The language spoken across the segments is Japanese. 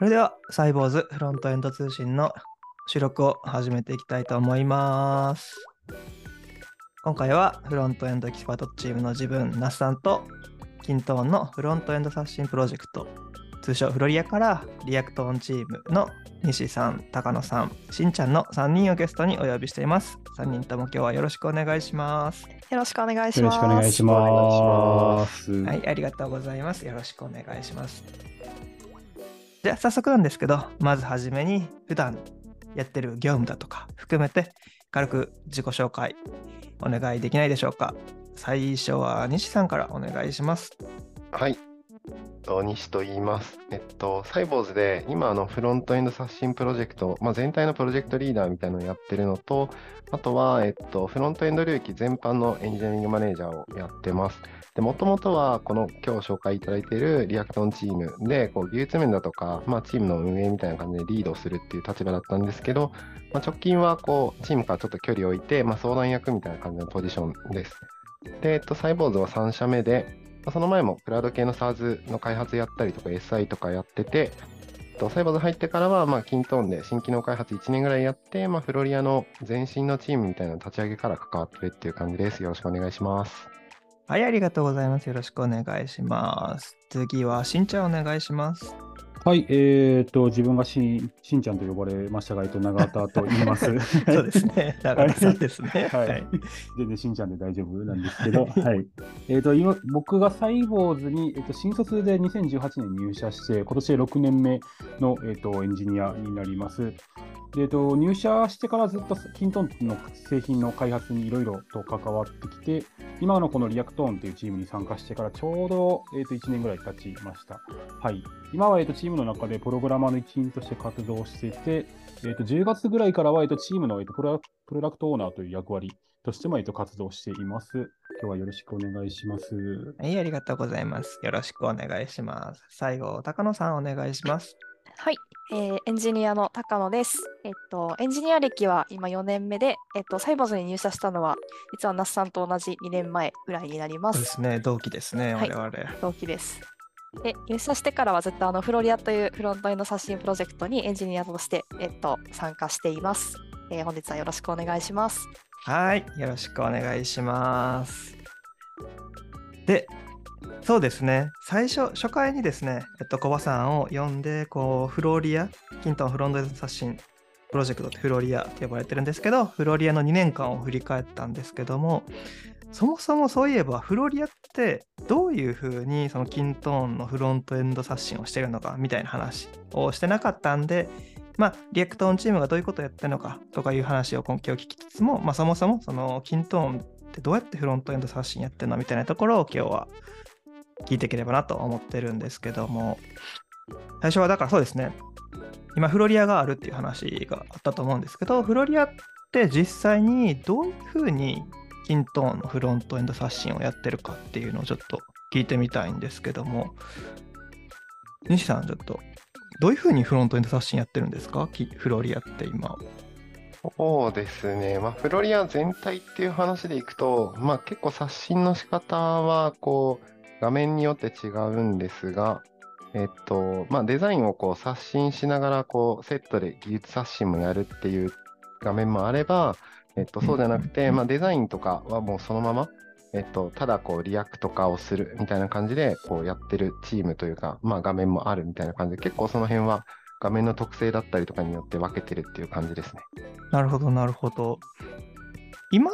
それでは、サイボウズフロントエンド通信の収録を始めていきたいと思います。今回はフロントエンドエキスパートチームの自分、那須さんと、 kintone のフロントエンド刷新プロジェクト、通称フロリアから Reactone チームの西さん、高野さん、しんちゃんの3人をゲストにお呼びしています。3人とも今日はよろしくお願いします。よろしくお願いしよろます。しくお願いします。はい、ありがとうございます。よろしくお願いします。じゃあ早速なんですけど、まずはじめに普段やってる業務だとか含めて軽く自己紹介お願いできないでしょうか。最初は西さんからお願いします。はい。と西と言います。えっと、サイボーズで今あのフロントエンド刷新プロジェクト、まあ、全体のプロジェクトリーダーみたいなのをやってるのと、あとは、えっと、フロントエンド領域全般のエンジニアリングマネージャーをやってます。で、もともとはこの今日紹介いただいている Reactone チームで、こう技術面だとか、まあ、チームの運営みたいな感じでリードするっていう立場だったんですけど、まあ、直近はこうチームからちょっと距離を置いて、まあ、相談役みたいな感じのポジションです。で、えっと、サイボウズは3社目で、まその前もクラウド系の SaaS の開発やったりとか SI とかやってて、とサイボウズ入ってからは、まあ、 kintone で新機能開発1年ぐらいやって、まあ、フロリアの前身のチームみたいな立ち上げから関わってるっていう感じです。よろしくお願いします。はい、ありがとうございます。よろしくお願いします。次はしんちゃんお願いします。はい、えー、と、自分がししんちゃんと呼ばれましたが、えっと、長田と言います。そうですね。長田さんですね。はいはい。全然しんちゃんで大丈夫なんですけど、はい。えっ、と、今、僕がサイボーズに、えっと新卒で2018年入社して、今年で6年目の、えっとエンジニアになります。でえっと、入社してからずっとキントンの製品の開発にいろいろと関わってきて、今のこの Reactone というチームに参加してからちょうど、えっと1年ぐらい経ちました。はい。今は、えっとチームの中でプログラマーの一員として活動していて、えっと10月ぐらいからは、えっとチームの、えっとプロダクプロダクトオーナーという役割としても、えっと活動しています。今日はよろしくお願いします。はい、ありがとうございます。よろしくお願いします。最後、高野さんお願いします。はい、えーエンジニアの高野です。えっと、エンジニア歴は今4年目で、えっと、サイボウズに入社したのは、実は那須さんと同じ2年前ぐらいになりま。そうですすね、同期ですね、はい我々。同期です。で、入社してからはずっとあのフロリアというフロントエンド刷新プロジェクトにエンジニアとして、えっと、参加しています。えー本日はよろしくお願いします。はい、よろしくお願いします。で、そうですね、最初、初回にですね、えっと、小葉さんを呼んで、こう、フロリア、キントンフロントエンド刷新プロジェクトってフロリアって呼ばれてるんですけど、フロリアの2年間を振り返ったんですけども、そもそもそういえば、フロリアってどういうふうにその kintone のフロントエンド刷新をしてるのかみたいな話をしてなかったんで、まあ、 Reactone チームがどういうことをやってるのかとかいう話を今日聞きつつも、まあ、そもそもその kintone ってどうやってフロントエンド刷新やってるのみたいなところを今日は聞いていければなと思ってるんですけども、最初はだからそうですね、今フロリアがあるっていう話があったと思うんですけど、フロリアって実際にどういうふうにキントーンのフロントエンド刷新をやってるかっていうのをちょっと聞いてみたいんですけども、西さん、ちょっとどういうふうにフロントエンド刷新やってるんですか？フロリアって今。そうですね。まあ、フロリア全体っていう話でいくと、まあ、結構刷新の仕方は、こう、画面によって違うんですが、えっと、まあ、デザインをこう刷新しながら、こう、セットで技術刷新もやるっていう画面もあれば、えっと、そうじゃなくて、まあ、デザインとかはもうそのまま、えっと、ただこう、 React 化をするみたいな感じで、こう、やってるチームというか、まあ、画面もあるみたいな感じで、結構その辺は画面の特性だったりとかによって分けてるっていう感じですね。なるほど、なるほど。今、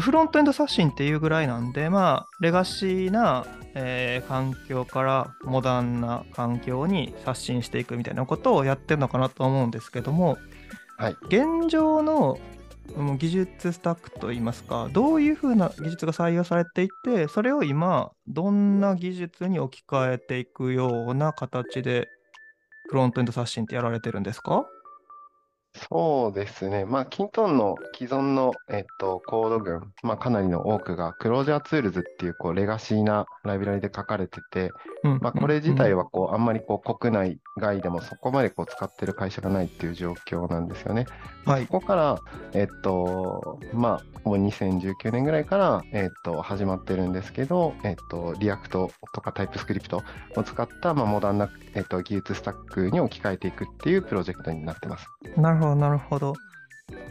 フロントエンド刷新っていうぐらいなんで、まあ、レガシーな、えー環境からモダンな環境に刷新していくみたいなことをやってるのかなと思うんですけども、はい。現状のう技術スタックといいますか、どういうふうな技術が採用されていて、それを今、どんな技術に置き換えていくような形で、フロントエンド刷新ってやられてるんですか？そうですね。まあ、 kintone の既存の、えっと、コード群、まあ、かなりの多くが、 Closure Tools っていう、こう、レガシーなライブラリで書かれてて、うんまあ、これ自体は、こう、あんまり、こう、国内外でもそこまで、こう、使ってる会社がないっていう状況なんですよね。はいそこから、えっと、まあ、もう2019年ぐらいから、えっと、始まってるんですけど、えっと、 React とか TypeScript を使った、まあ、モダンな、えっと、技術スタックに置き換えていくっていうプロジェクトになってます。なるほど、なるほど。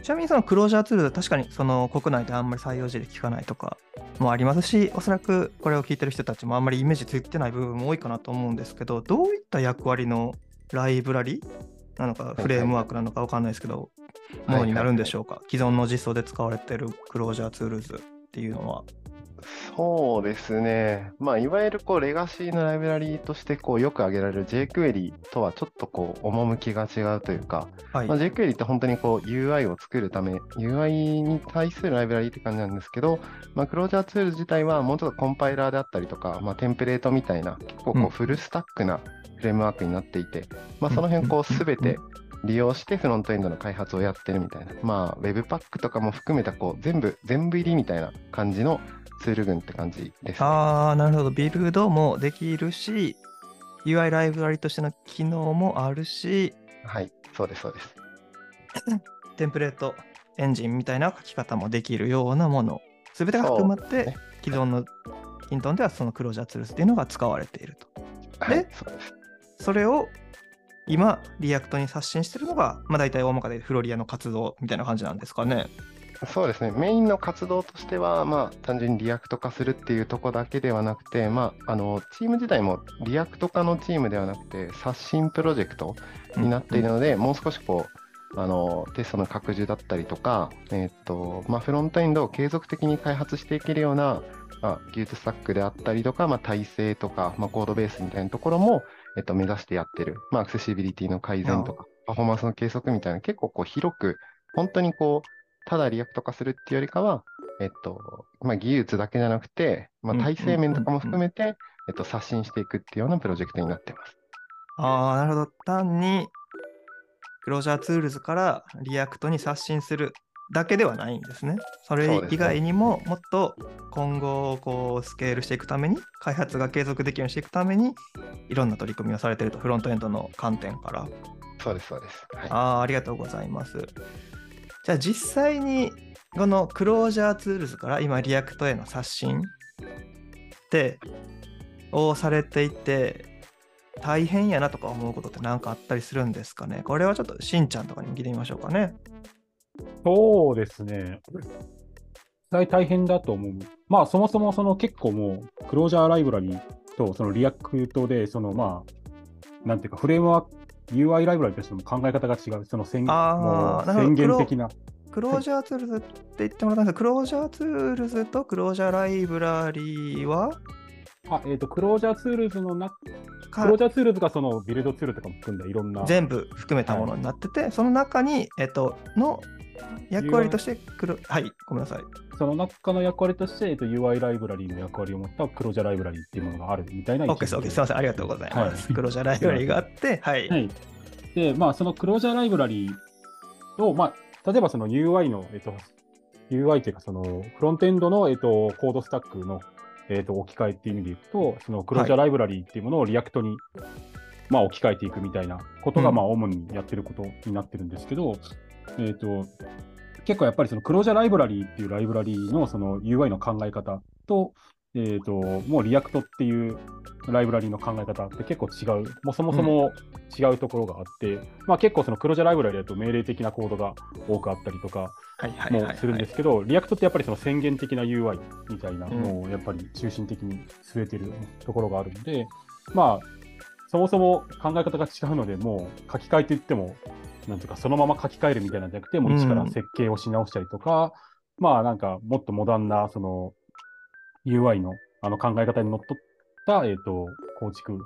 ちなみにその Closure Tools、確かにその国内であんまり採用事例聞かないとかもありますし、おそらくこれを聞いてる人たちもあんまりイメージついてない部分も多いかなと思うんですけど、どういった役割のライブラリなのか、いフレームワークなのかわかんないですけど、ものになるんでしょうか？既存の実装で使われてる Closure Tools っていうのは。そうですね。まあ、いわゆるこうレガシーのライブラリーとしてこうよく挙げられる jQuery とはちょっとこう趣が違うというか、はい。まあ、jQuery って本当にこう UI を作るため、UI に対するライブラリーって感じなんですけど、まあ、クロージャーツール自体はもうちょっとコンパイラーであったりとか、まあ、テンプレートみたいな、結構うん。こうフルスタックなフレームワークになっていて、まあ、その辺こううん。すべて利用してフロントエンドの開発をやってるみたいな、まあ、Webpack とかも含めたこう全部、全部入りみたいな感じのツール群って感じです、ね。ああ、なるほど。ビルドもできるし、UI ライブラリとしての機能もあるし、はい、そうです、そうです。テンプレートエンジンみたいな書き方もできるようなもの、すべてが含まって、ね既存の kintone ではその Closure Tools っていうのが使われていると。はい、そうです。それを今、 React に刷新しているのが、まあ、大体大まかでフロリアの活動みたいな感じなんですかね。そうですね、メインの活動としては、まあ、単純に React 化するっていうところだけではなくて、まあ、あのチーム自体も React 化のチームではなくて、刷新プロジェクトになっているので、もう少しこうあのテストの拡充だったりとか、えーっとまあ、フロントエンドを継続的に開発していけるような、まあ、技術スタックであったりとか、まあ、体制とか、まあ、コードベースみたいなところも、えっと、目指してやってる、まあ、アクセシビリティの改善とか、パフォーマンスの計測みたいな、結構こう広く、本当にこう、ただ React 化するっていうよりかは、えっと、まあ、技術だけじゃなくて、まあ、うん体制面とかも含めて、えっと、刷新していくっていうようなプロジェクトになってます。ああ、なるほど。単に Closure Tools から React に刷新するだけではないんですね。それ以外にももっと今後こうスケールしていくために開発が継続できるようにしていくためにいろんな取り組みをされているとフロントエンドの観点から。そうです、そうです。はい。ああ、ありがとうございます。じゃあ実際にこの Closure Tools から今 React への刷新ってをされていて大変やなとか思うことって何かあったりするんですかね？これはちょっとしんちゃんとかにも聞いてみましょうかね。そうですね。大大変だと思う。まあ、そもそもその結構もう、 Closure Library とその React で、そのまあ、なんていうか、フレームワーク、UI ライブラリとしても考え方が違う、その宣言的な。 Closure Tools って言ってもらったんですけど、 Closure Tools と Closure Library は？あ、えっ、と、 Closure Tools の中、か Closure Tools がそのビルドツールとかも含んだいろんな。全部含めたものになってて、その中に、えっと、の役割としてクロ、はい、ごめんなさい。その中の役割として、えっと、UI ライブラリーの役割を持った Closure Library っていうものがあるみたいな位 OK す、OK です。すみません、ありがとうございます。はい Closure Library があって、はい。はい。で、まあ、その Closure Library を、まあ、例えばその UI の、えっと、UI というか、そのフロントエンドの、えっと、コードスタックの、えっと、置き換えっていう意味でいくと、その Closure Library っていうものを React に、まあ、置き換えていくみたいなことが、うんまあ、主にやってることになってるんですけど、えっと、結構やっぱりその Closure Library っていうライブラリーのその UI の考え方と、えっ、と、もう React っていうライブラリーの考え方って結構違う、もうそもそも違うところがあって、まあ結構その Closure Library だと命令的なコードが多くあったりとかはいはいはいはい。もするんですけど、 React ってやっぱりその宣言的な UI みたいなのをやっぱり中心的に据えてるところがあるんで、まあ、そもそも考え方が違うので、もう書き換えといっても、なんていうか、そのまま書き換えるみたいなんじゃなくて、もう一から設計をし直したりとか、まあなんかもっとモダンなその UI のあの考え方にのっとった、えっ、と、構築、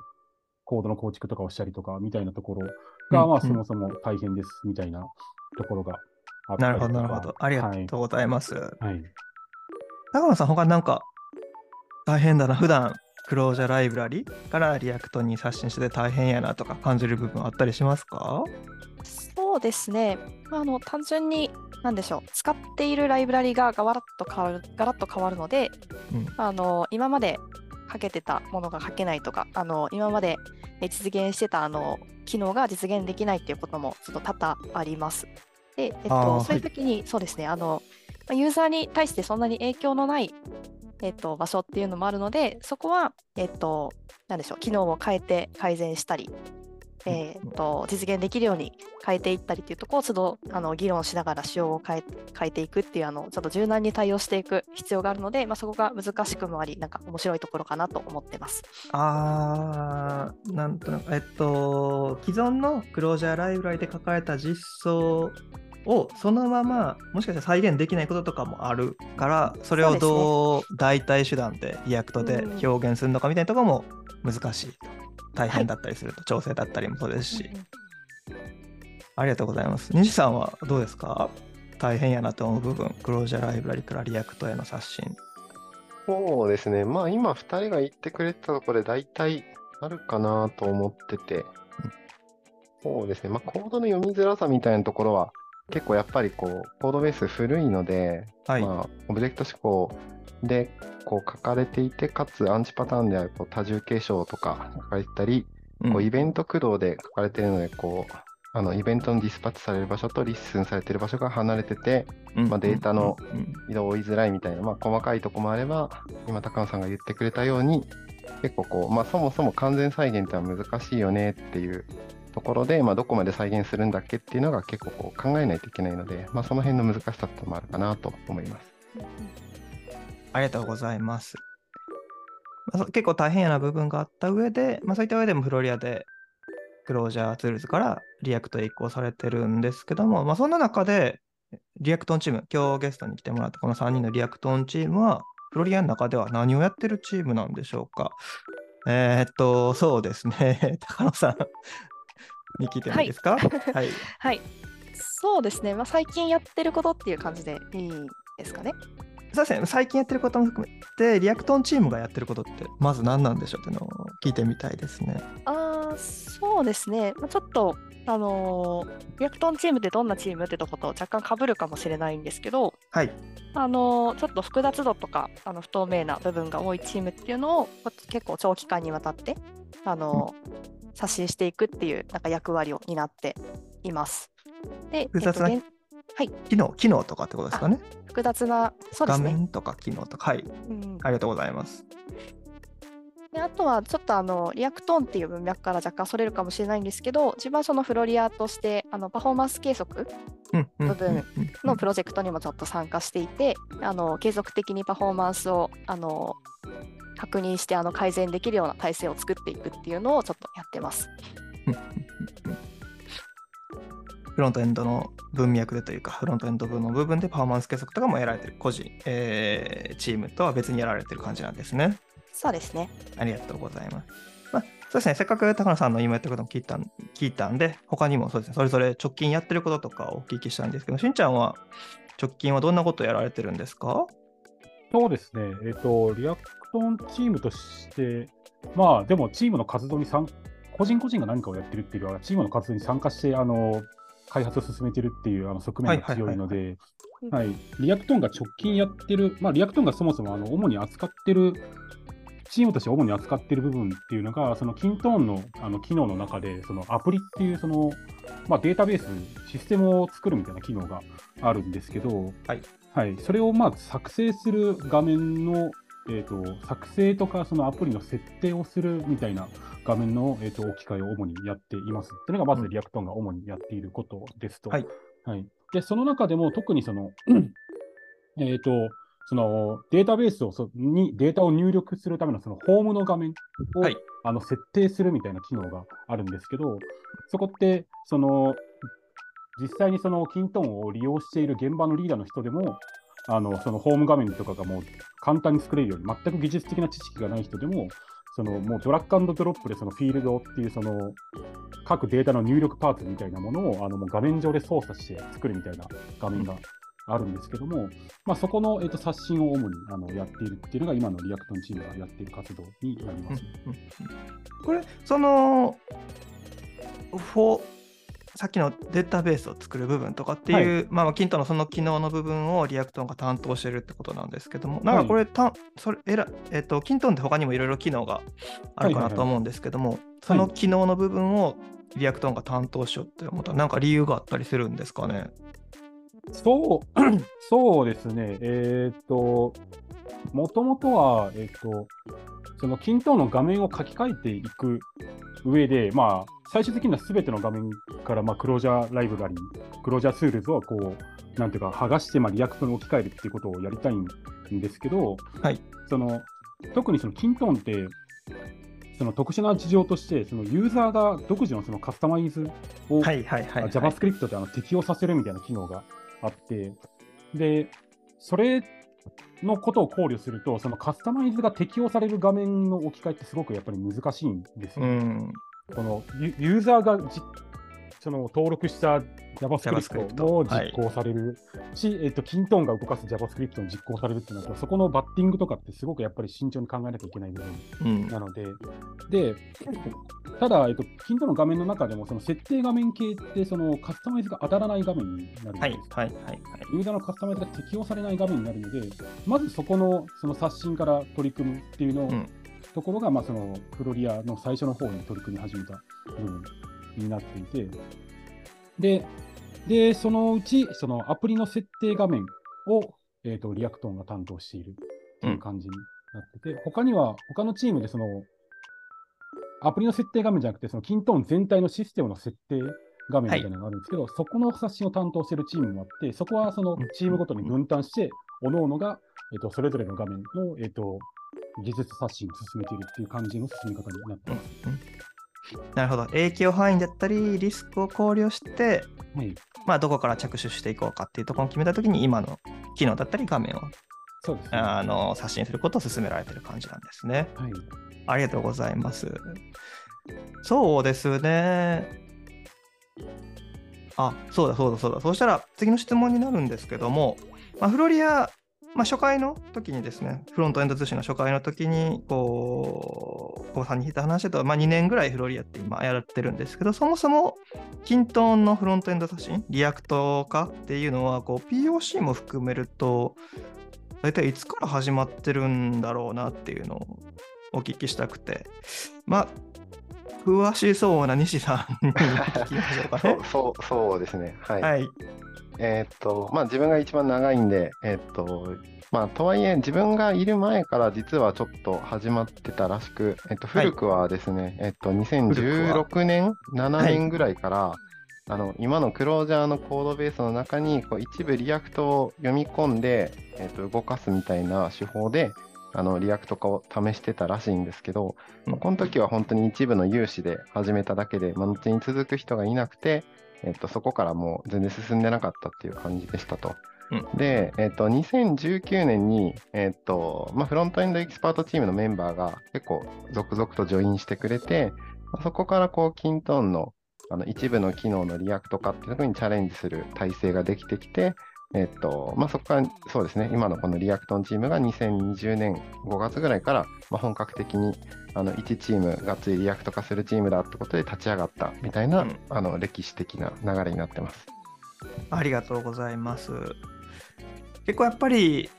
コードの構築とかをしたりとかみたいなところが、うんうんまあそもそも大変ですみたいなところがあったなるほど、りとかなるほど。ありがとうございます。はい。はい高野さん、他になんか大変だな、普段 Closure Library から React に刷新してて大変やなとか感じる部分あったりしますか？そそうですね。まあ、あの単純に何でしょう。使っているライブラリがガラッと変わるガラッと変わるので、うん。あの今までかけてたものが書けないとかあの今までえ実現してたあの機能が実現できないっていうこともちょっと多々あります。で、えっと、そういう時に、そうですね。あのまあユーザーに対してそんなに影響のない、えっと、場所っていうのもあるのでそこは、えっと、なんでしょう機能を変えて改善したりえー、と実現できるように変えていったりというところを都度あの議論しながら仕様を変え変えていくっていうあのちょっと柔軟に対応していく必要があるので、まあ、そこが難しくもありなんか面白いところかなと思ってます。あー、なんとなく、えっと、既存の Closure Library で書かれた実装をそのまま、もしかしたら再現できないこととかもあるから、それをどう代替手段で React で表現するのかみたいなところも難しいと。大変だったりすると、調整だったりもそうですし、ありがとうございます。西さんはどうですか？大変やなと思う部分、 Closure Library から React への刷新。そうですね。まあ今2人が言ってくれてたところで大体あるかなと思ってて、そうですね。まあコードの読みづらさみたいなところは結構やっぱりこうコードベース古いので、はい。まあオブジェクト指向でこう書かれていて、かつアンチパターンであるこう多重継承とか書かれてたり、うん。こうイベント駆動で書かれているので、こうあのイベントのディスパッチされる場所とリッスンされている場所が離れてて、まあデータのうん。うん。移動を追いづらいみたいな、まあ、細かいとこもあれば、今、高野さんが言ってくれたように、結構こう、まあ、そもそも完全再現ってのは難しいよねっていうところで、まあ、どこまで再現するんだっけっていうのが結構こう考えないといけないので、まあ、その辺の難しさってもあるかなと思います。ありがとうございます。まあ、結構大変やな部分があった上で、まあ、そういった上でもフロリアで Closure Tools から React へ移行されてるんですけども、まあ、そんな中で Reactone チーム、今日ゲストに来てもらったこの3人の Reactone チームは、フロリアの中では何をやってるチームなんでしょうか？えーっと、そうですね、高野さんに聞いてもいいですか？はい。はい、そうですね、まあ、最近やってることっていう感じでいいですかね？そうですね、最近やってることも含めて、 Reactone チームがやってることって、まず何なんでしょうっていうのを聞いてみたいですね。あーそうですね、まあ、ちょっと、あのー Reactone チームってどんなチームってとこと若干被るかもしれないんですけど、はい。あのーちょっと複雑度とかあの不透明な部分が多いチームっていうのをこ結構長期間にわたって、あのー刷新していくっていうなんか役割を担っています。で、複雑なえっと現機能、機能とかってことですかね。複雑な、そうですね。画面とか機能とか。はい。うんありがとうございます。であとはちょっとあの Reactone っていう文脈から若干それるかもしれないんですけど自分はそのフロリアとしてあのパフォーマンス計測部分のプロジェクトにもちょっと参加していて、あの継続的にパフォーマンスをあの確認してあの改善できるような体制を作っていくっていうのをちょっとやってます。フロントエンドの文脈でというか、フロントエンド部の部分でパフォーマンス計測とかもやられてる、個人、えーチームとは別にやられてる感じなんですね。そうですね。ありがとうございます。まあ、そうですね、せっかく高野さんの今やってることも聞いたん聞いたんで、他にもそうですね、それぞれ直近やってることとかをお聞きしたいんですけど、しんちゃんは直近はどんなことをやられてるんですか？そうですね、えっ、と、リアクトンチームとして、まあ、でもチームの活動に参個人個人が何かをやってるっていうよりは、チームの活動に参加して、あの、開発を進めてるっていうあの側面が強いので、ははい、 Reactone が直近やってる、まあ、 Reactone がそもそもあの主に扱ってる、チームとして主に扱ってる部分っていうのが、その kintone のあの機能の中で、そのアプリっていうその、まあ、データベース、システムを作るみたいな機能があるんですけど、はい。はい、それをまあ作成する画面の、えー、と作成とかそのアプリの設定をするみたいな画面の、えー、と置き換えを主にやっています。というのがまずリアクトンが主にやっていることですと。はいはい、でその中でも特にその、えー、とそのデータベースをそにデータを入力するためのそのホームの画面を、はいあの設定するみたいな機能があるんですけど、そこってその実際にそのキントーンを利用している現場のリーダーの人でも、あのそのホーム画面とかがもう簡単に作れるように、全く技術的な知識がない人でも、そのもうドラッグアンドドロップでそのフィールドっていうその各データの入力パーツみたいなものをあのもう画面上で操作して作るみたいな画面があるんですけども、まあ、そこの、えー、と刷新を主にあのやっているっていうのが今の Reactone チームがやっている活動になります。これ、その、さっきのデータベースを作る部分とかっていう、まあ、 kintone のその機能の部分を Reactone が担当してるってことなんですけども、なんかこれ、たそれえらえっと、 kintone って他にもいろいろ機能があるかなと思うんですけども、その機能の部分を Reactone が担当しようって思ったら、なんか理由があったりするんですかね？そう、そうですね。えっ、と、もともとは、えっ、と、その kintone の画面を書き換えていく上で、まあ、最終的にはすべての画面から、まあ、 Closure Library、Closure Tools をこう、なんていうか、剥がして、まあ、 React に置き換えるっていうことをやりたいんですけど、はい、その特にその kintone って、その特殊な事情として、そのユーザーが独自のそのカスタマイズを、はいはいはい、はい、JavaScript であの適用させるみたいな機能があって、で、それのことを考慮すると、そのカスタマイズが適用される画面の置き換えってすごくやっぱり難しいんですよ。うん、このユーザーがその登録した JavaScript も実行されるし、はい、えっと、キントーンが動かす JavaScript も実行されるってなると、そこのバッティングとかってすごくやっぱり慎重に考えなきゃいけない部分な。ので、うん、で、ただ、えっと、キントーンの画面の中でも、その設定画面系ってそのカスタマイズが当たらない画面になるんです、はいはいはい、ユーザーのカスタマイズが適用されない画面になるので、まずそこのその刷新から取り組むっていうのを、うん。ところが、まあ、そのフロリアの最初の方に取り組み始めた部分になっていて、で、で、そのうち、そのアプリの設定画面を、えーと、リアクトンが担当しているという感じになってて、うん、他には、他のチームでその、アプリの設定画面じゃなくて、そのキントーン全体のシステムの設定画面みたいなのがあるんですけど、はい、そこの刷新を担当しているチームもあって、そこはそのチームごとに分担して、各々が、えーと、それぞれの画面の、えーと、技術刷新を進めているっていう感じの進め方になってます。うんなるほど。影響範囲だったり、リスクを考慮して、はい、まあ、どこから着手していこうかっていうところを決めたときに、今の機能だったり、画面をそうです、ね、あの刷新することを進められてる感じなんですね。はい、ありがとうございます。そうですね。あ、そうだそうだそうだ。そうしたら次の質問になるんですけども、まあ、フロリアまあ、初回の時にですね、フロントエンド刷新の初回の時に、こう、こうさんに聞いた話だと、まあ、2年ぐらいフロリアって今やってるんですけど、そもそも、 kintone のフロントエンド刷新、React 化っていうのは、こう、POC も含めると、大体いつから始まってるんだろうなっていうのをお聞きしたくて、まあ、詳しそうな西さんに聞きましょうかね。そうそうですね。はい。はい、えー、っと、まあ自分が一番長いんで、えー、っと、まあとはいえ自分がいる前から実はちょっと始まってたらしく、えっと古くはですね、はい、えっと2016年、7年ぐらいから、はい、あの今の Closure のコードベースの中にこう一部 React を読み込んで、えっと動かすみたいな手法で、あの React 化を試してたらしいんですけど、まあ、この時は本当に一部の有志で始めただけで、まあ、後に続く人がいなくて、えっと、そこからもう全然進んでなかったっていう感じでしたと。うん、で、えっと、2019年に、えっとまあ、フロントエンドエキスパートチームのメンバーが結構続々とジョインしてくれて、まあ、そこからこう、 kintone のあの一部の機能の React 化っていうところにチャレンジする体制ができてきて、えっとまあ、そこからそうですね、今のこの Reactone チームが2020年5月ぐらいから、まあ、本格的にあの1チームがつい React 化するチームだってことで立ち上がったみたいな、うん、あの歴史的な流れになってます。ありがとうございます。結構やっぱり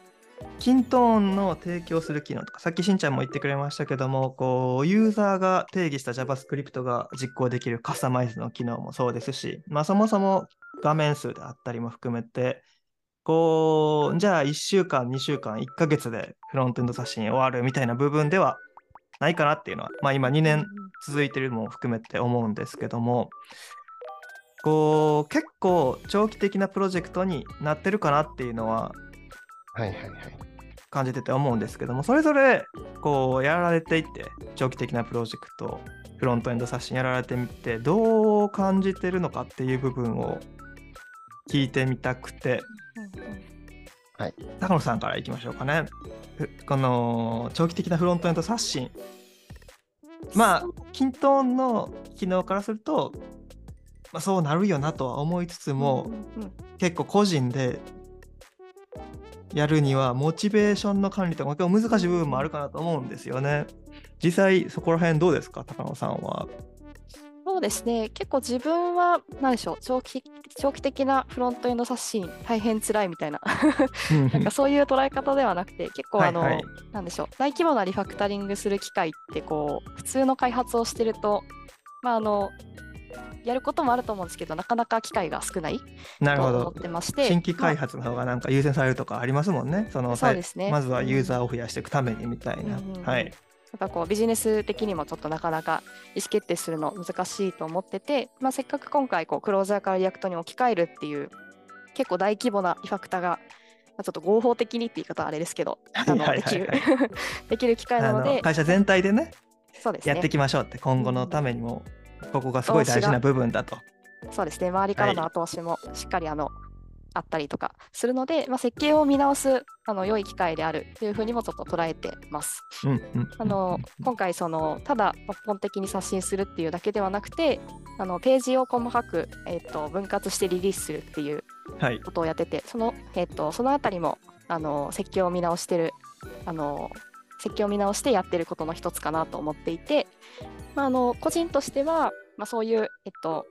kintone の提供する機能とか、さっきしんちゃんも言ってくれましたけども、こう、ユーザーが定義した JavaScript が実行できるカスタマイズの機能もそうですし、まあそもそも画面数であったりも含めて、こう、じゃあ1週間、2週間、1ヶ月でフロントエンド刷新終わるみたいな部分ではないかなっていうのは、まあ今2年続いてるのも含めて思うんですけども、こう、結構長期的なプロジェクトになってるかなっていうのは、はいはいはい。感じてて思うんですけども、それぞれこうやられていって、長期的なプロジェクト、フロントエンド刷新やられてみて、どう感じてるのかっていう部分を聞いてみたくて、はい、高野さんからいきましょうかね。この長期的なフロントエンド刷新。まあ、キントーンの機能からすると、まあ、そうなるよなとは思いつつも、結構個人でやるにはモチベーションの管理とか結構難しい部分もあるかなと思うんですよね。実際そこら辺どうですか？高野さんは。そうですね、結構自分は、なんでしょう、長期長期的なフロントエンド刷新、大変辛いみたいな、なんかそういう捉え方ではなくて、結構あの、はいはいなんでしょう、大規模なリファクタリングする機会って、こう、普通の開発をしてると、まあ、あの、やることもあると思うんですけど、なかなか機会が少ないなるほと思っど。てまして、新規開ま発の方がなんか優先されるとかありますもんね。そのあそうですね。まずはユーザーを増やしていくためにみたいな。はい。やっぱこうビジネス的にもちょっとなかなか意思決定するの難しいと思ってて、まあ、せっかく今回こう Closure から React に置き換えるっていう結構大規模なリファクタが、まあ、ちょっと合法的にって言い方はあれですけどできる機会なあのでの会社全体でね、そうですね。やっていきましょうって、今後のためにも、ここがすごい大事な部分だと。そうですね。周りからの後押しもしっかりあの、あったりとかするので、まあ、設計を見直すあの良い機会であるというふうにもちょっと捉えてます。うんうんあの今回そのただ抜本的に刷新するっていうだけではなくてあのページを細かく、えー、と分割してリリースするっていうはい。ことをやっててその,、えー、とそのあたりもあの設計を見直してるあの設計を見直してやってることの一つかなと思っていて、まあ、あの個人としては、まあ、そういう、えっと、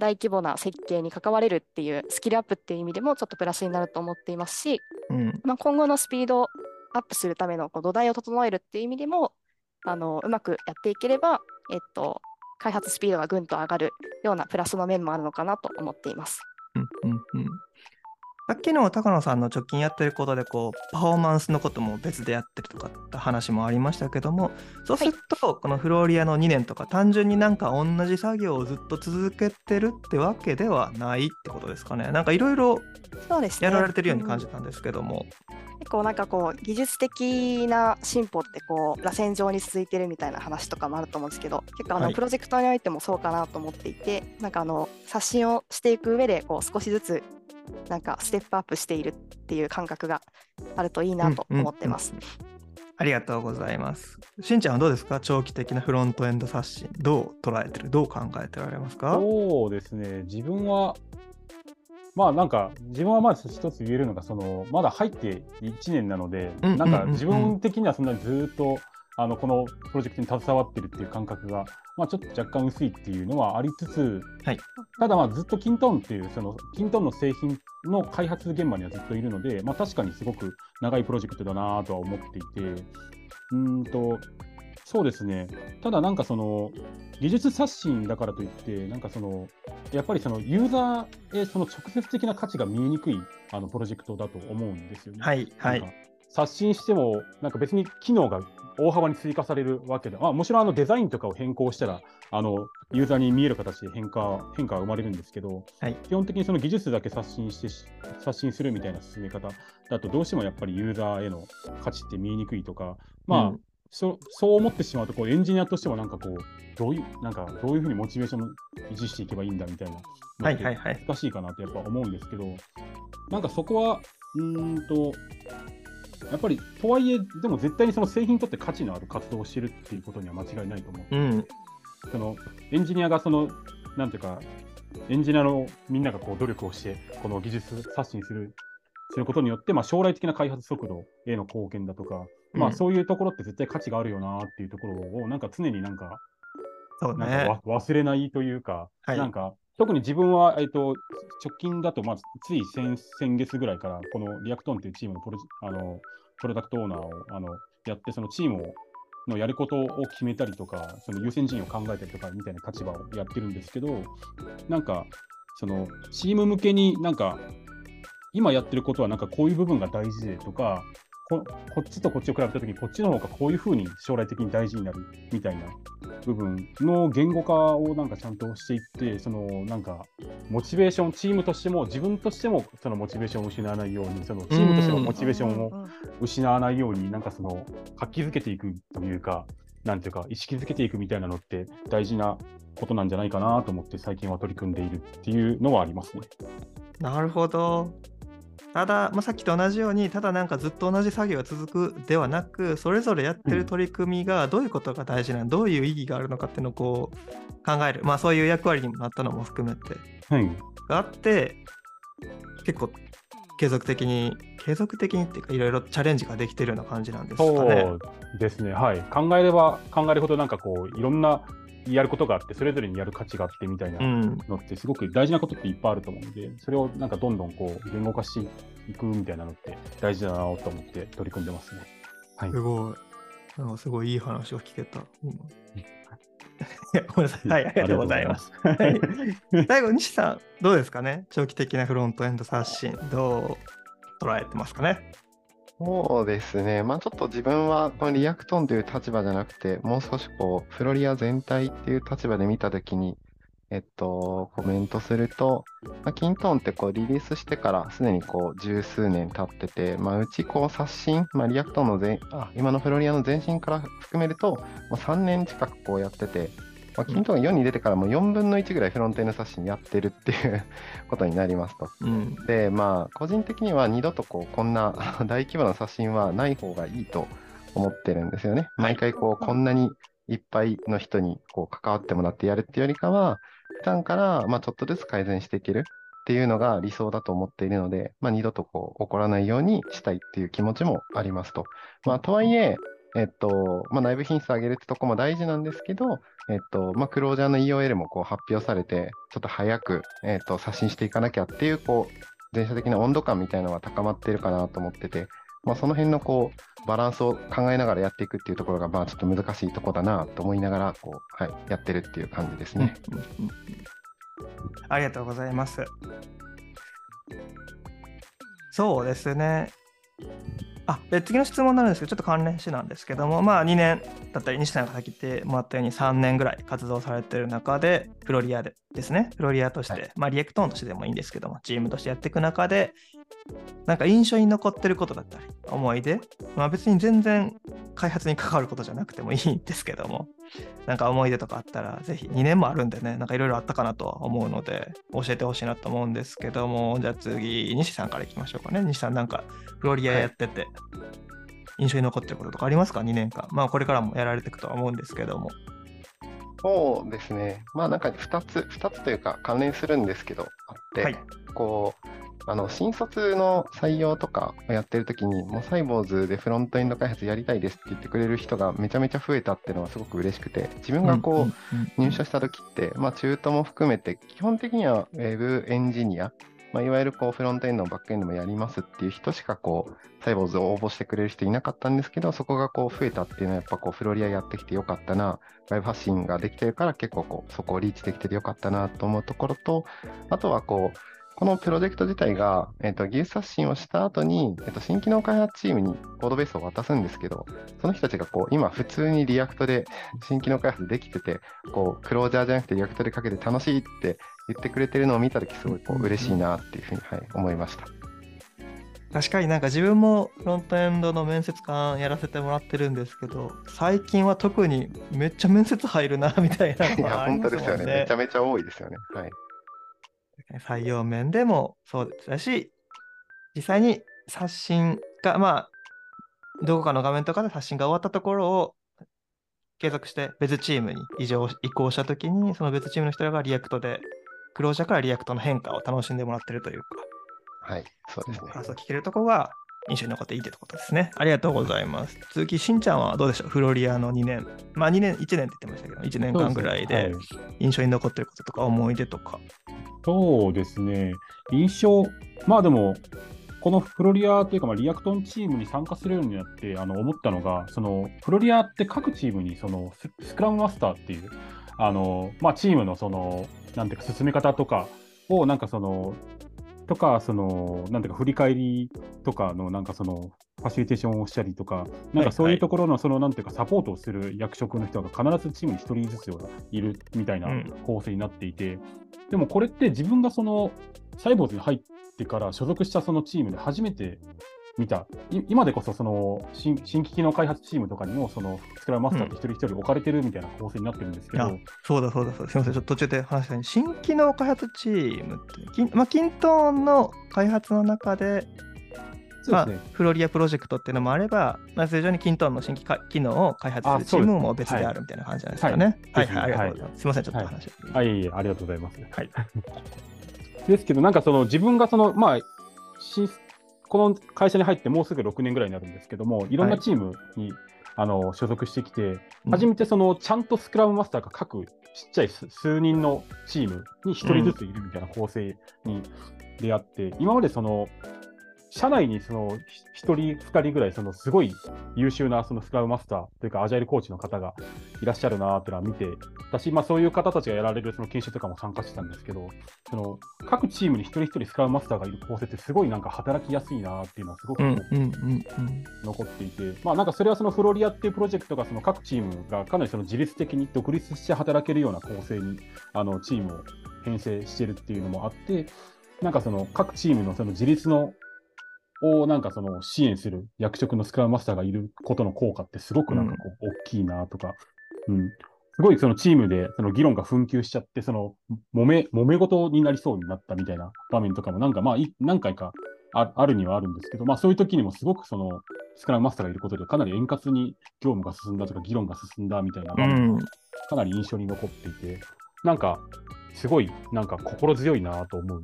大規模な設計に関われるっていうスキルアップっていう意味でもちょっとプラスになると思っていますし、うん。まあ、今後のスピードアップするためのこう土台を整えるっていう意味でもあのうまくやっていければ、えっと、開発スピードがぐんと上がるようなプラスの面もあるのかなと思っています。うんうんうんさっきの高野さんの直近やってることでこうパフォーマンスのことも別でやってるとかって話もありましたけどもそうするとこのフローリアの2年とか単純になんか同じ作業をずっと続けてるってわけではないってことですかね。なんかいろいろやられてるように感じうんたんですけども、結構なんかこう技術的な進歩ってこう螺旋状に続いてるみたいな話とかもあると思うんですけど結構あはい。のプロジェクトにおいてもそうかなと思っていて、なんかあの刷新をしていく上でこう少しずつなんかステップアップしているっていう感覚があるといいなと思ってます。ありがとうございます。しんちゃんはどうですか？長期的なフロントエンド刷新どう捉えてる？どう考えてられますか？そうですね、自分は、まあなんか、自分はまず一つ言えるのが、そのまだ入って1年なので、うんなんかうんうん。うん自分的にはそんなにずっとあのこのプロジェクトに携わってるっていう感覚が、まあ、ちょっと若干薄いっていうのはありつつ、はい。ただまあずっとキントンっていう、そのキントンの製品の開発現場にはずっといるので、まあ、確かにすごく長いプロジェクトだなとは思っていて、うーんと、そうですね、ただなんかその、技術刷新だからといって、なんかその、やっぱりそのユーザーへその直接的な価値が見えにくいあのプロジェクトだと思うんですよね。はいはい。刷新しても、なんか別に機能が大幅に追加されるわけで、まあ、もちろんあのデザインとかを変更したら、あのユーザーに見える形で変化変化が生まれるんですけど、はい。基本的にその技術だけ刷新してし刷新するみたいな進め方だと、どうしてもやっぱりユーザーへの価値って見えにくいとか、まあ、うん。そそう思ってしまうとこう、エンジニアとしてもなんかこう、どういう、なんかどういうふうにモチベーションを維持していけばいいんだみたいなのってはいはいはい。難しいかなとやっぱ思うんですけど、なんかそこは、うーんと、やっぱりとはいえ、でも絶対にその製品にとって価値のある活動をしてるっていうことには間違いないと思う。うん。そのエンジニアがその、なんていうか、エンジニアのみんながこう努力をして、この技術刷新するすることによって、まあ、将来的な開発速度への貢献だとか、まあ、うんそういうところって絶対価値があるよなっていうところを、なんか常になんか、そうなんねかわ忘れないというか、はい。なんか特に自分は、えっと、直近だと、まあ、つい先先月ぐらいから、このリアクトンというチームのプロあのプロダクトオーナーをあのやって、そのチームをのやることを決めたりとか、その優先順位を考えたりとかみたいな立場をやってるんですけど、なんか、そのチーム向けになんか、今やってることはなんかこういう部分が大事でとか、ここっちとこっちを比べたときに、こっちの方がこういうふうに将来的に大事になるみたいな部分の言語化をなんかちゃんとしていって、そのなんかモチベーション、チームとしても自分としてもそのモチベーションを失わないように、そのチームとしてもモチベーションを失わないように、なんかその活気づけていくというか、なんていうか、意識づけていくみたいなのって大事なことなんじゃないかなと思って、最近は取り組んでいるっていうのはありますね。なるほど。ただ、まあ、さっきと同じように、ただなんかずっと同じ作業が続くではなく、それぞれやってる取り組みがどういうことが大事なの、どういう意義があるのかっていうのをこう考える、まあそういう役割にもなったのも含めてはい。があって、結構継続的に、継続的にっていうか、いろいろチャレンジができてるような感じなんですかね。そうですね。はい。考えれば考えるほど、なんかこう、いろんなやることがあって、それぞれにやる価値があってみたいなうん。のって、すごく大事なことっていっぱいあると思うので、それをなんかどんどんこう言語化していくみたいなのって大事だなと思って取り組んでますね。はいす。ごい。なんかすごいいい話を聞けた。今 いやごめんなさい。はい、ありがとうございます。ありがとうございます。最後、西さん、どうですかね？長期的なフロントエンド刷新、どう捉えてますかね？そうですね。まあちょっと自分はこの Reactone という立場じゃなくて、もう少しこう、フロリア全体っていう立場で見たときに、えっと、コメントすると、まあ、 kintone ってこうリリースしてからすでにこう十数年経ってて、まあ、うちこう刷新、まあ、 Reactone の前あ今のフロリアの前身から含めると、もう3年近くこうやってて、まあ、 kintone が世に出てからもう4分の1ぐらいフロントエンド刷新やってるっていう ことになりますと。うん。で、まあ、個人的には二度とこうこんな 大規模な刷新はない方がいいと思ってるんですよね。毎回こうこんなにいっぱいの人にこう関わってもらってやるっていうよりかは、普段からまあちょっとずつ改善していけるっていうのが理想だと思っているので、まあ、二度とこう起こらないようにしたいっていう気持ちもありますと。まあ、とはいえ、えっと、まあ、内部品質上げるってとこも大事なんですけど、えっと、まあ、クロージャーの EOL もこう発表されて、ちょっと早く、えっと、刷新していかなきゃっていう、こう、全社的な温度感みたいなのが高まってるかなと思ってて、まあ、その辺のこう、バランスを考えながらやっていくっていうところが、まあ、ちょっと難しいとこだなと思いながら、こう、はい、やってるっていう感じですね。ありがとうございます。そうですね。あで次の質問なんですけど、ちょっと関連してなんですけども、まあ、2年だったり、西さんが先言ってもらったように3年ぐらい活動されてる中で、フロリアでですね、フロリアとして、はい。まあ、 Reactone としてでもいいんですけども、チームとしてやっていく中で、なんか印象に残ってることだったり、思い出、まあ、別に全然開発に関わることじゃなくてもいいんですけども、なんか思い出とかあったら、ぜひ2年もあるんでね、なんかいろいろあったかなとは思うので、教えてほしいなと思うんですけども、じゃあ次、西さんからいきましょうかね。西さん、なんかフロリアやってて、印象に残ってることとかありますか ?2 年間。まあ、これからもやられていくとは思うんですけども。そうですね。まあなんか2つ、2つというか関連するんですけど、あって、はいこう、あの、新卒の採用とかをやってるときに、もうサイボーズでフロントエンド開発やりたいですって言ってくれる人がめちゃめちゃ増えたっていうのはすごく嬉しくて、自分がこう、入社した時って、まあ、中途も含めて、基本的にはウェブエンジニア、まあ、いわゆるこうフロントエンドもバックエンドもやりますっていう人しかこう、サイボーズを応募してくれる人いなかったんですけど、そこがこう増えたっていうのは、やっぱこうフロリアやってきてよかったな、ライブ発信ができてるから結構こう、そこをリーチできててよかったなと思うところと、あとはこう、このプロジェクト自体が、えっと技術刷新をした後に、えっと新機能開発チームにコードベースを渡すんですけど、その人たちがこう今普通に React で新機能開発できてて、こう Closure じゃなくて React で書けて楽しいって言ってくれてるのを見たとき、すごいこう嬉しいなっていうふうに、はい、思いました。確かになんか自分もフロントエンドの面接官やらせてもらってるんですけど、最近は特にめっちゃ面接入るなみたいないのや、本当ですよね。めちゃめちゃ多いですよね。はい。採用面でもそうですし、実際に刷新が、まあ、どこかの画面とかで刷新が終わったところを継続して別チームに委譲移行したときに、その別チームの人らが React で、 Closure から React の変化を楽しんでもらってるというか、はい、そうですね。感想を聞けるところが印象に残っていいってことですね。ありがとうございます。続き、しんちゃんはどうでしょうフロリアの2年。まあ2年、1年って言ってましたけど、1年間ぐらいではい印象に残ってることとか思い出とか。そうですね、印象、まあでも、このフロリアというか、まあ、 Reactone チームに参加するようになってあの思ったのが、そのフロリアって各チームにそのススクラムマスターっていう、あのまあ、チームのその、なんていうか、進め方とかを、なんかその、とか、その、なんていうか、振り返りとかの、なんかその、ファシリテーションをしたりとか、なんかそういうところの、その、なんていうか、サポートをする役職の人が必ずチームに1人ずついるみたいなうん。構成になっていて、でもこれって自分がその、サイボーズに入ってから所属したそのチームで初めて見た、い今でこそその新新機器の開発チームとかにもそのスクラムマスターって一人一人置かれてるみたいな構成になってるんですけど、あそうだそうだそうだ。すみません、ちょっと途中で話したように、新機能開発チームって、まあ、キントーンの開発の中で、まあね、フロリアプロジェクトっていうのもあれば、まあ、通常にキントーンの新規か機能を開発するチームも別であるみたいな感じなんですかね。はい、はい、ありがとうございます。すみません、ちょっと話を。あいえいえ、ありがとうございます。はい。ですけど、なんかその自分がその、まあ、しこの会社に入ってもうすぐ6年ぐらいになるんですけども、い。ろんなチームに、あの所属してきて、うん。初めてそのちゃんとスクラムマスターが各ちっちゃい数数人のチームに1人ずついるみたいな構成に出会って、今までその社内にその1人、2人ぐらいそのすごい優秀なそのスクラムマスターというかアジャイルコーチの方がいらっしゃるなーっていうのは見て、私、まあ、そういう方たちがやられるその研修とかも参加してたんですけど、その各チームに一人一人スクラムマスターがいる構成ってすごいなんか働きやすいなっていうのはすごく残っていて、まあなんかそれはそのフロリアっていうプロジェクトが各チームがかなりその自律的に独立して働けるような構成にあのチームを編成してるっていうのもあって、なんかその各チームのその自立のをなんかその支援する役職のスクラムマスターがいることの効果ってすごくなんかこう大きいなとか、うん、すごいそのチームでその議論が紛糾しちゃって、その揉め、揉め事になりそうになったみたいな場面とかもなんかまあい何回かああるにはあるんですけど、まあそういう時にもすごくそのスクラムマスターがいることでかなり円滑に業務が進んだとか議論が進んだみたいな場面がかなり印象に残っていて、なんかすごいなんか心強いなと思う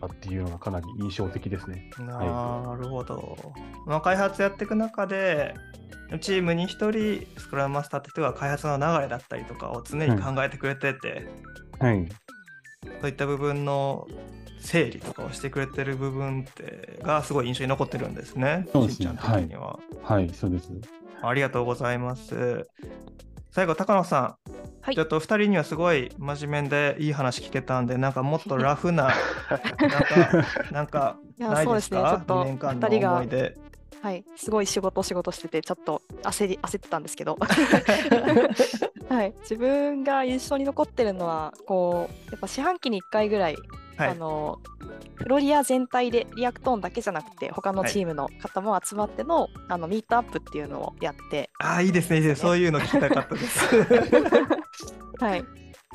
なっていうのがかなり印象的ですね。なるほど。まあ、開発やっていく中で、チームに一人スクラムマスターって人が開発の流れだったりとかを常に考えてくれてて、はい。そういった部分の整理とかをしてくれてる部分ってがすごい印象に残ってるんですね。そうですねしんちゃん的には、はい、そうです。ありがとうございます。最後、高野さん、はい。ちょっと2人にはすごい真面目でいい話聞けたんで、なんかもっとラフな、なんか、なんかないそうですね、ちょですかっと2年間の2人が思い出。はい、すごい仕事仕事しててちょっと焦り焦ってたんですけど、はい、自分が印象に残ってるのはこうやっぱ四半期に1回ぐらい、はい。あのフロリア全体で Reactone だけじゃなくて他のはいチームの方も集まっての,、あのミートアップっていうのをやって、ああ、いいですね、いいですね。そういうの聞きたかったです。はい、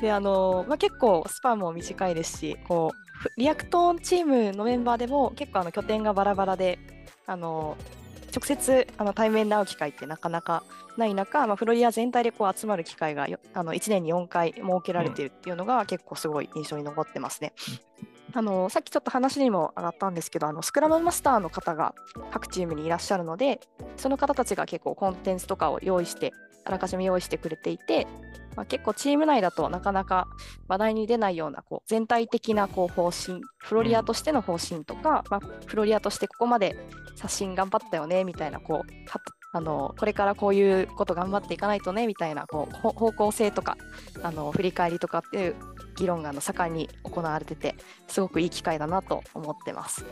であの、まあ、結構スパンも短いですしこうふ Reactone チームのメンバーでも結構あの拠点がバラバラであの直接あの対面で会う機会ってなかなかない中、まあ、フロリア全体でこう集まる機会がよあの1年に4回設けられているっていうのが結構すごい印象に残ってますね。あのさっきちょっと話にも上がったんですけどあのスクラムマスターの方が各チームにいらっしゃるのでその方たちが結構コンテンツとかを用意してあらかじめ用意してくれていて、まあ、結構チーム内だとなかなか話題に出ないようなこう全体的なこう方針フロリアとしての方針とか、まあ、フロリアとしてここまで刷新頑張ったよねみたいなこうはあのこれからこういうこと頑張っていかないとねみたいなこうほ方向性とかあの振り返りとかっていう議論があの盛んに行われててすごくいい機会だなと思ってます。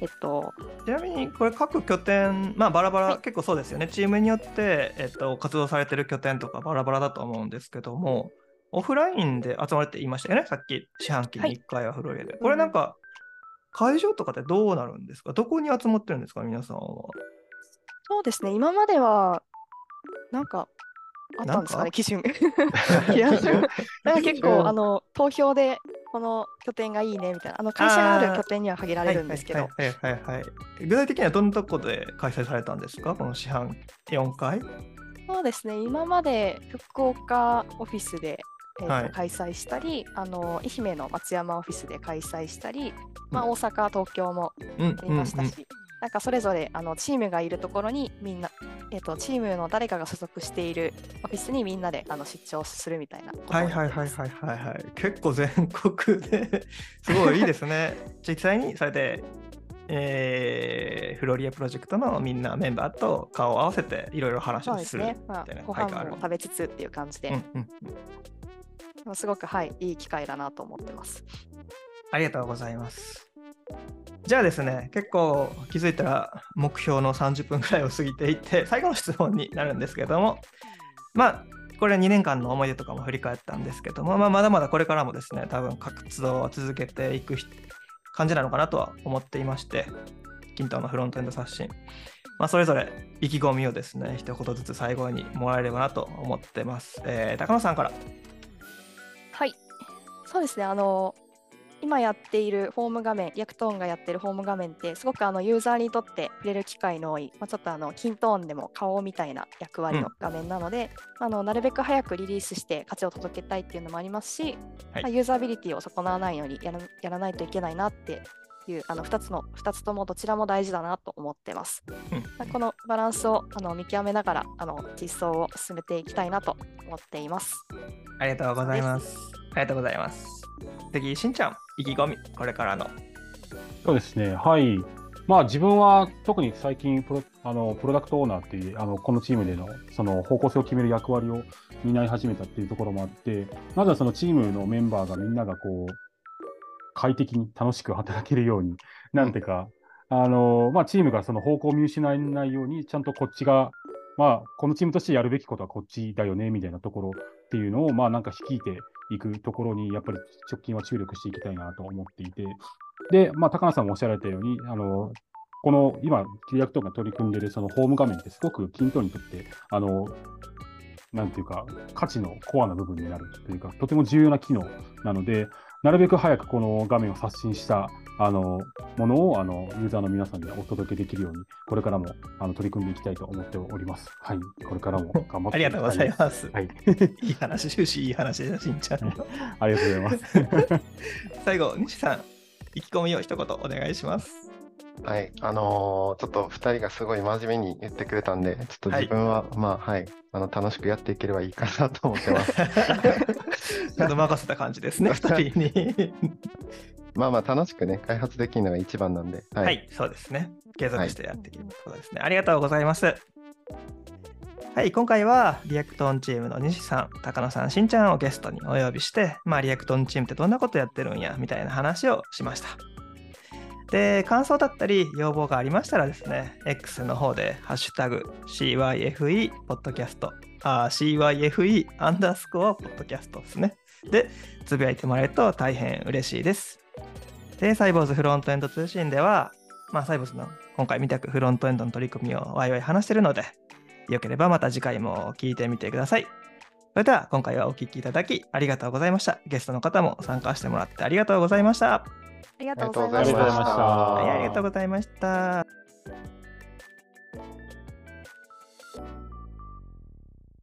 えっと、ちなみにこれ各拠点、まあバラバラ、はい。結構そうですよね。チームによって、えっと、活動されてる拠点とかバラバラだと思うんですけども、オフラインで集まるって言いましたよね、さっき四半期に1回はフロリアで。これなんか、会場とかってどうなるんですか？どこに集まってるんですか？皆さんは。そうですね。今まではなんかあったんですかね基準。なんか結構 あの投票でこの拠点がいいねみたいなあの会社がある拠点には限られるんですけど、はいはいはい。具体的にはどんなとこで開催されたんですか？この四半4回？そうですね。今まで福岡オフィスで、えーとはい。開催したりあの愛媛の松山オフィスで開催したり、まあ、うん。大阪東京もうん。ありましたし、なんかそれぞれあのチームがいるところにみんな、えー、とチームの誰かが所属しているオフィスにみんなであの出張するみたいなはいはいはいはいはいはい。結構全国で すごいいいですね。実際にそれで、えーフロリアプロジェクトのみんなメンバーと顔を合わせていろいろ話をすすね、まあみたいな、ご飯会があるも食べつつっていう感じで、うんうんすごくはいいい機会だなと思ってます。ありがとうございます。じゃあですね、結構気づいたら目標の30分くらいを過ぎていて、最後の質問になるんですけども、まあ、これ2年間の思い出とかも振り返ったんですけども、まあ、まだまだこれからもですね、多分活動は続けていく感じなのかなとは思っていまして、均等のフロントエンド刷新、まあ、それぞれ意気込みをですね、一言ずつ最後にもらえればなと思ってます。えー高野さんから。はい、そうですね。あの今やっているホーム画面、 Reactone がやっているホーム画面って、すごくあのユーザーにとって触れる機会の多い、まあ、ちょっとあの kintone でも顔みたいな役割の画面なので、あのなるべく早くリリースして価値を届けたいっていうのもありますし、はいまあユーザビリティを損なわないようにやらやらないといけないなっていうあの2つの2つともどちらも大事だなと思ってます。うんこのバランスをあの見極めながらあの実装を進めていきたいなと思っています。ありがとうございます。ありがとうございます。次、しんちゃん、意気込み、これからの。そうですね、はい。まあ自分は特に最近プロあのプロダクトオーナーっていうあのこのチームでのその方向性を決める役割を担い始めたっていうところもあって、まずはそのチームのメンバーがみんながこう快適に楽しく働けるように、なんていうか、あのまあ、チームがその方向を見失わないように、ちゃんとこっちが、まあ、このチームとしてやるべきことはこっちだよねみたいなところっていうのを、まあ、なんか率いていくところに、やっぱり直近は注力していきたいなと思っていて、で、まあ、高野さんもおっしゃられたように、あのこの今、契約とか取り組んでいるそのホーム画面ってすごく均等にとって、あのなんていうか、価値のコアな部分になるというか、とても重要な機能なので、なるべく早くこの画面を刷新したあのものをあのユーザーの皆さんにお届けできるように、これからもあの取り組んでいきたいと思っております。はい、これからも頑張って ありがとうございます。はい、いい話、終始いい話でしんちゃんの。ありがとうございます。最後、西さん、意気込みを一言お願いします。はい、あのーちょっと2人がすごい真面目に言ってくれたんで、ちょっと自分は、まあ、はい、あの楽しくやっていければいいかなと思ってます。ちょっと任せた感じですね、二人に。まあまあ、楽しくね、開発できるのが一番なんで、は。はいい、そうですね。継続してやっていきます。そうですね。ありがとうございます。はい、今回は Reactone チームの西さん、高野さん、しんちゃんをゲストにお呼びして、まあ、 Reactone チームってどんなことやってるんや、みたいな話をしました。で、感想だったり、要望がありましたらですね、X の方で、ハッシュタグ、CYFE ポッドキャスト、あ CYFE アンダースコアポッドキャストですね。で、つぶやいてもらえると大変嬉しいです。で、サイボウズフロントエンド通信では、まあ、サイボーズの今回見たくフロントエンドの取り組みをワイワイ話してるので、よければまた次回も聞いてみてください。それでは今回はお聞きいただきありがとうございました。ゲストの方も参加してもらってありがとうございました。ありがとうございました。ありがとうございました。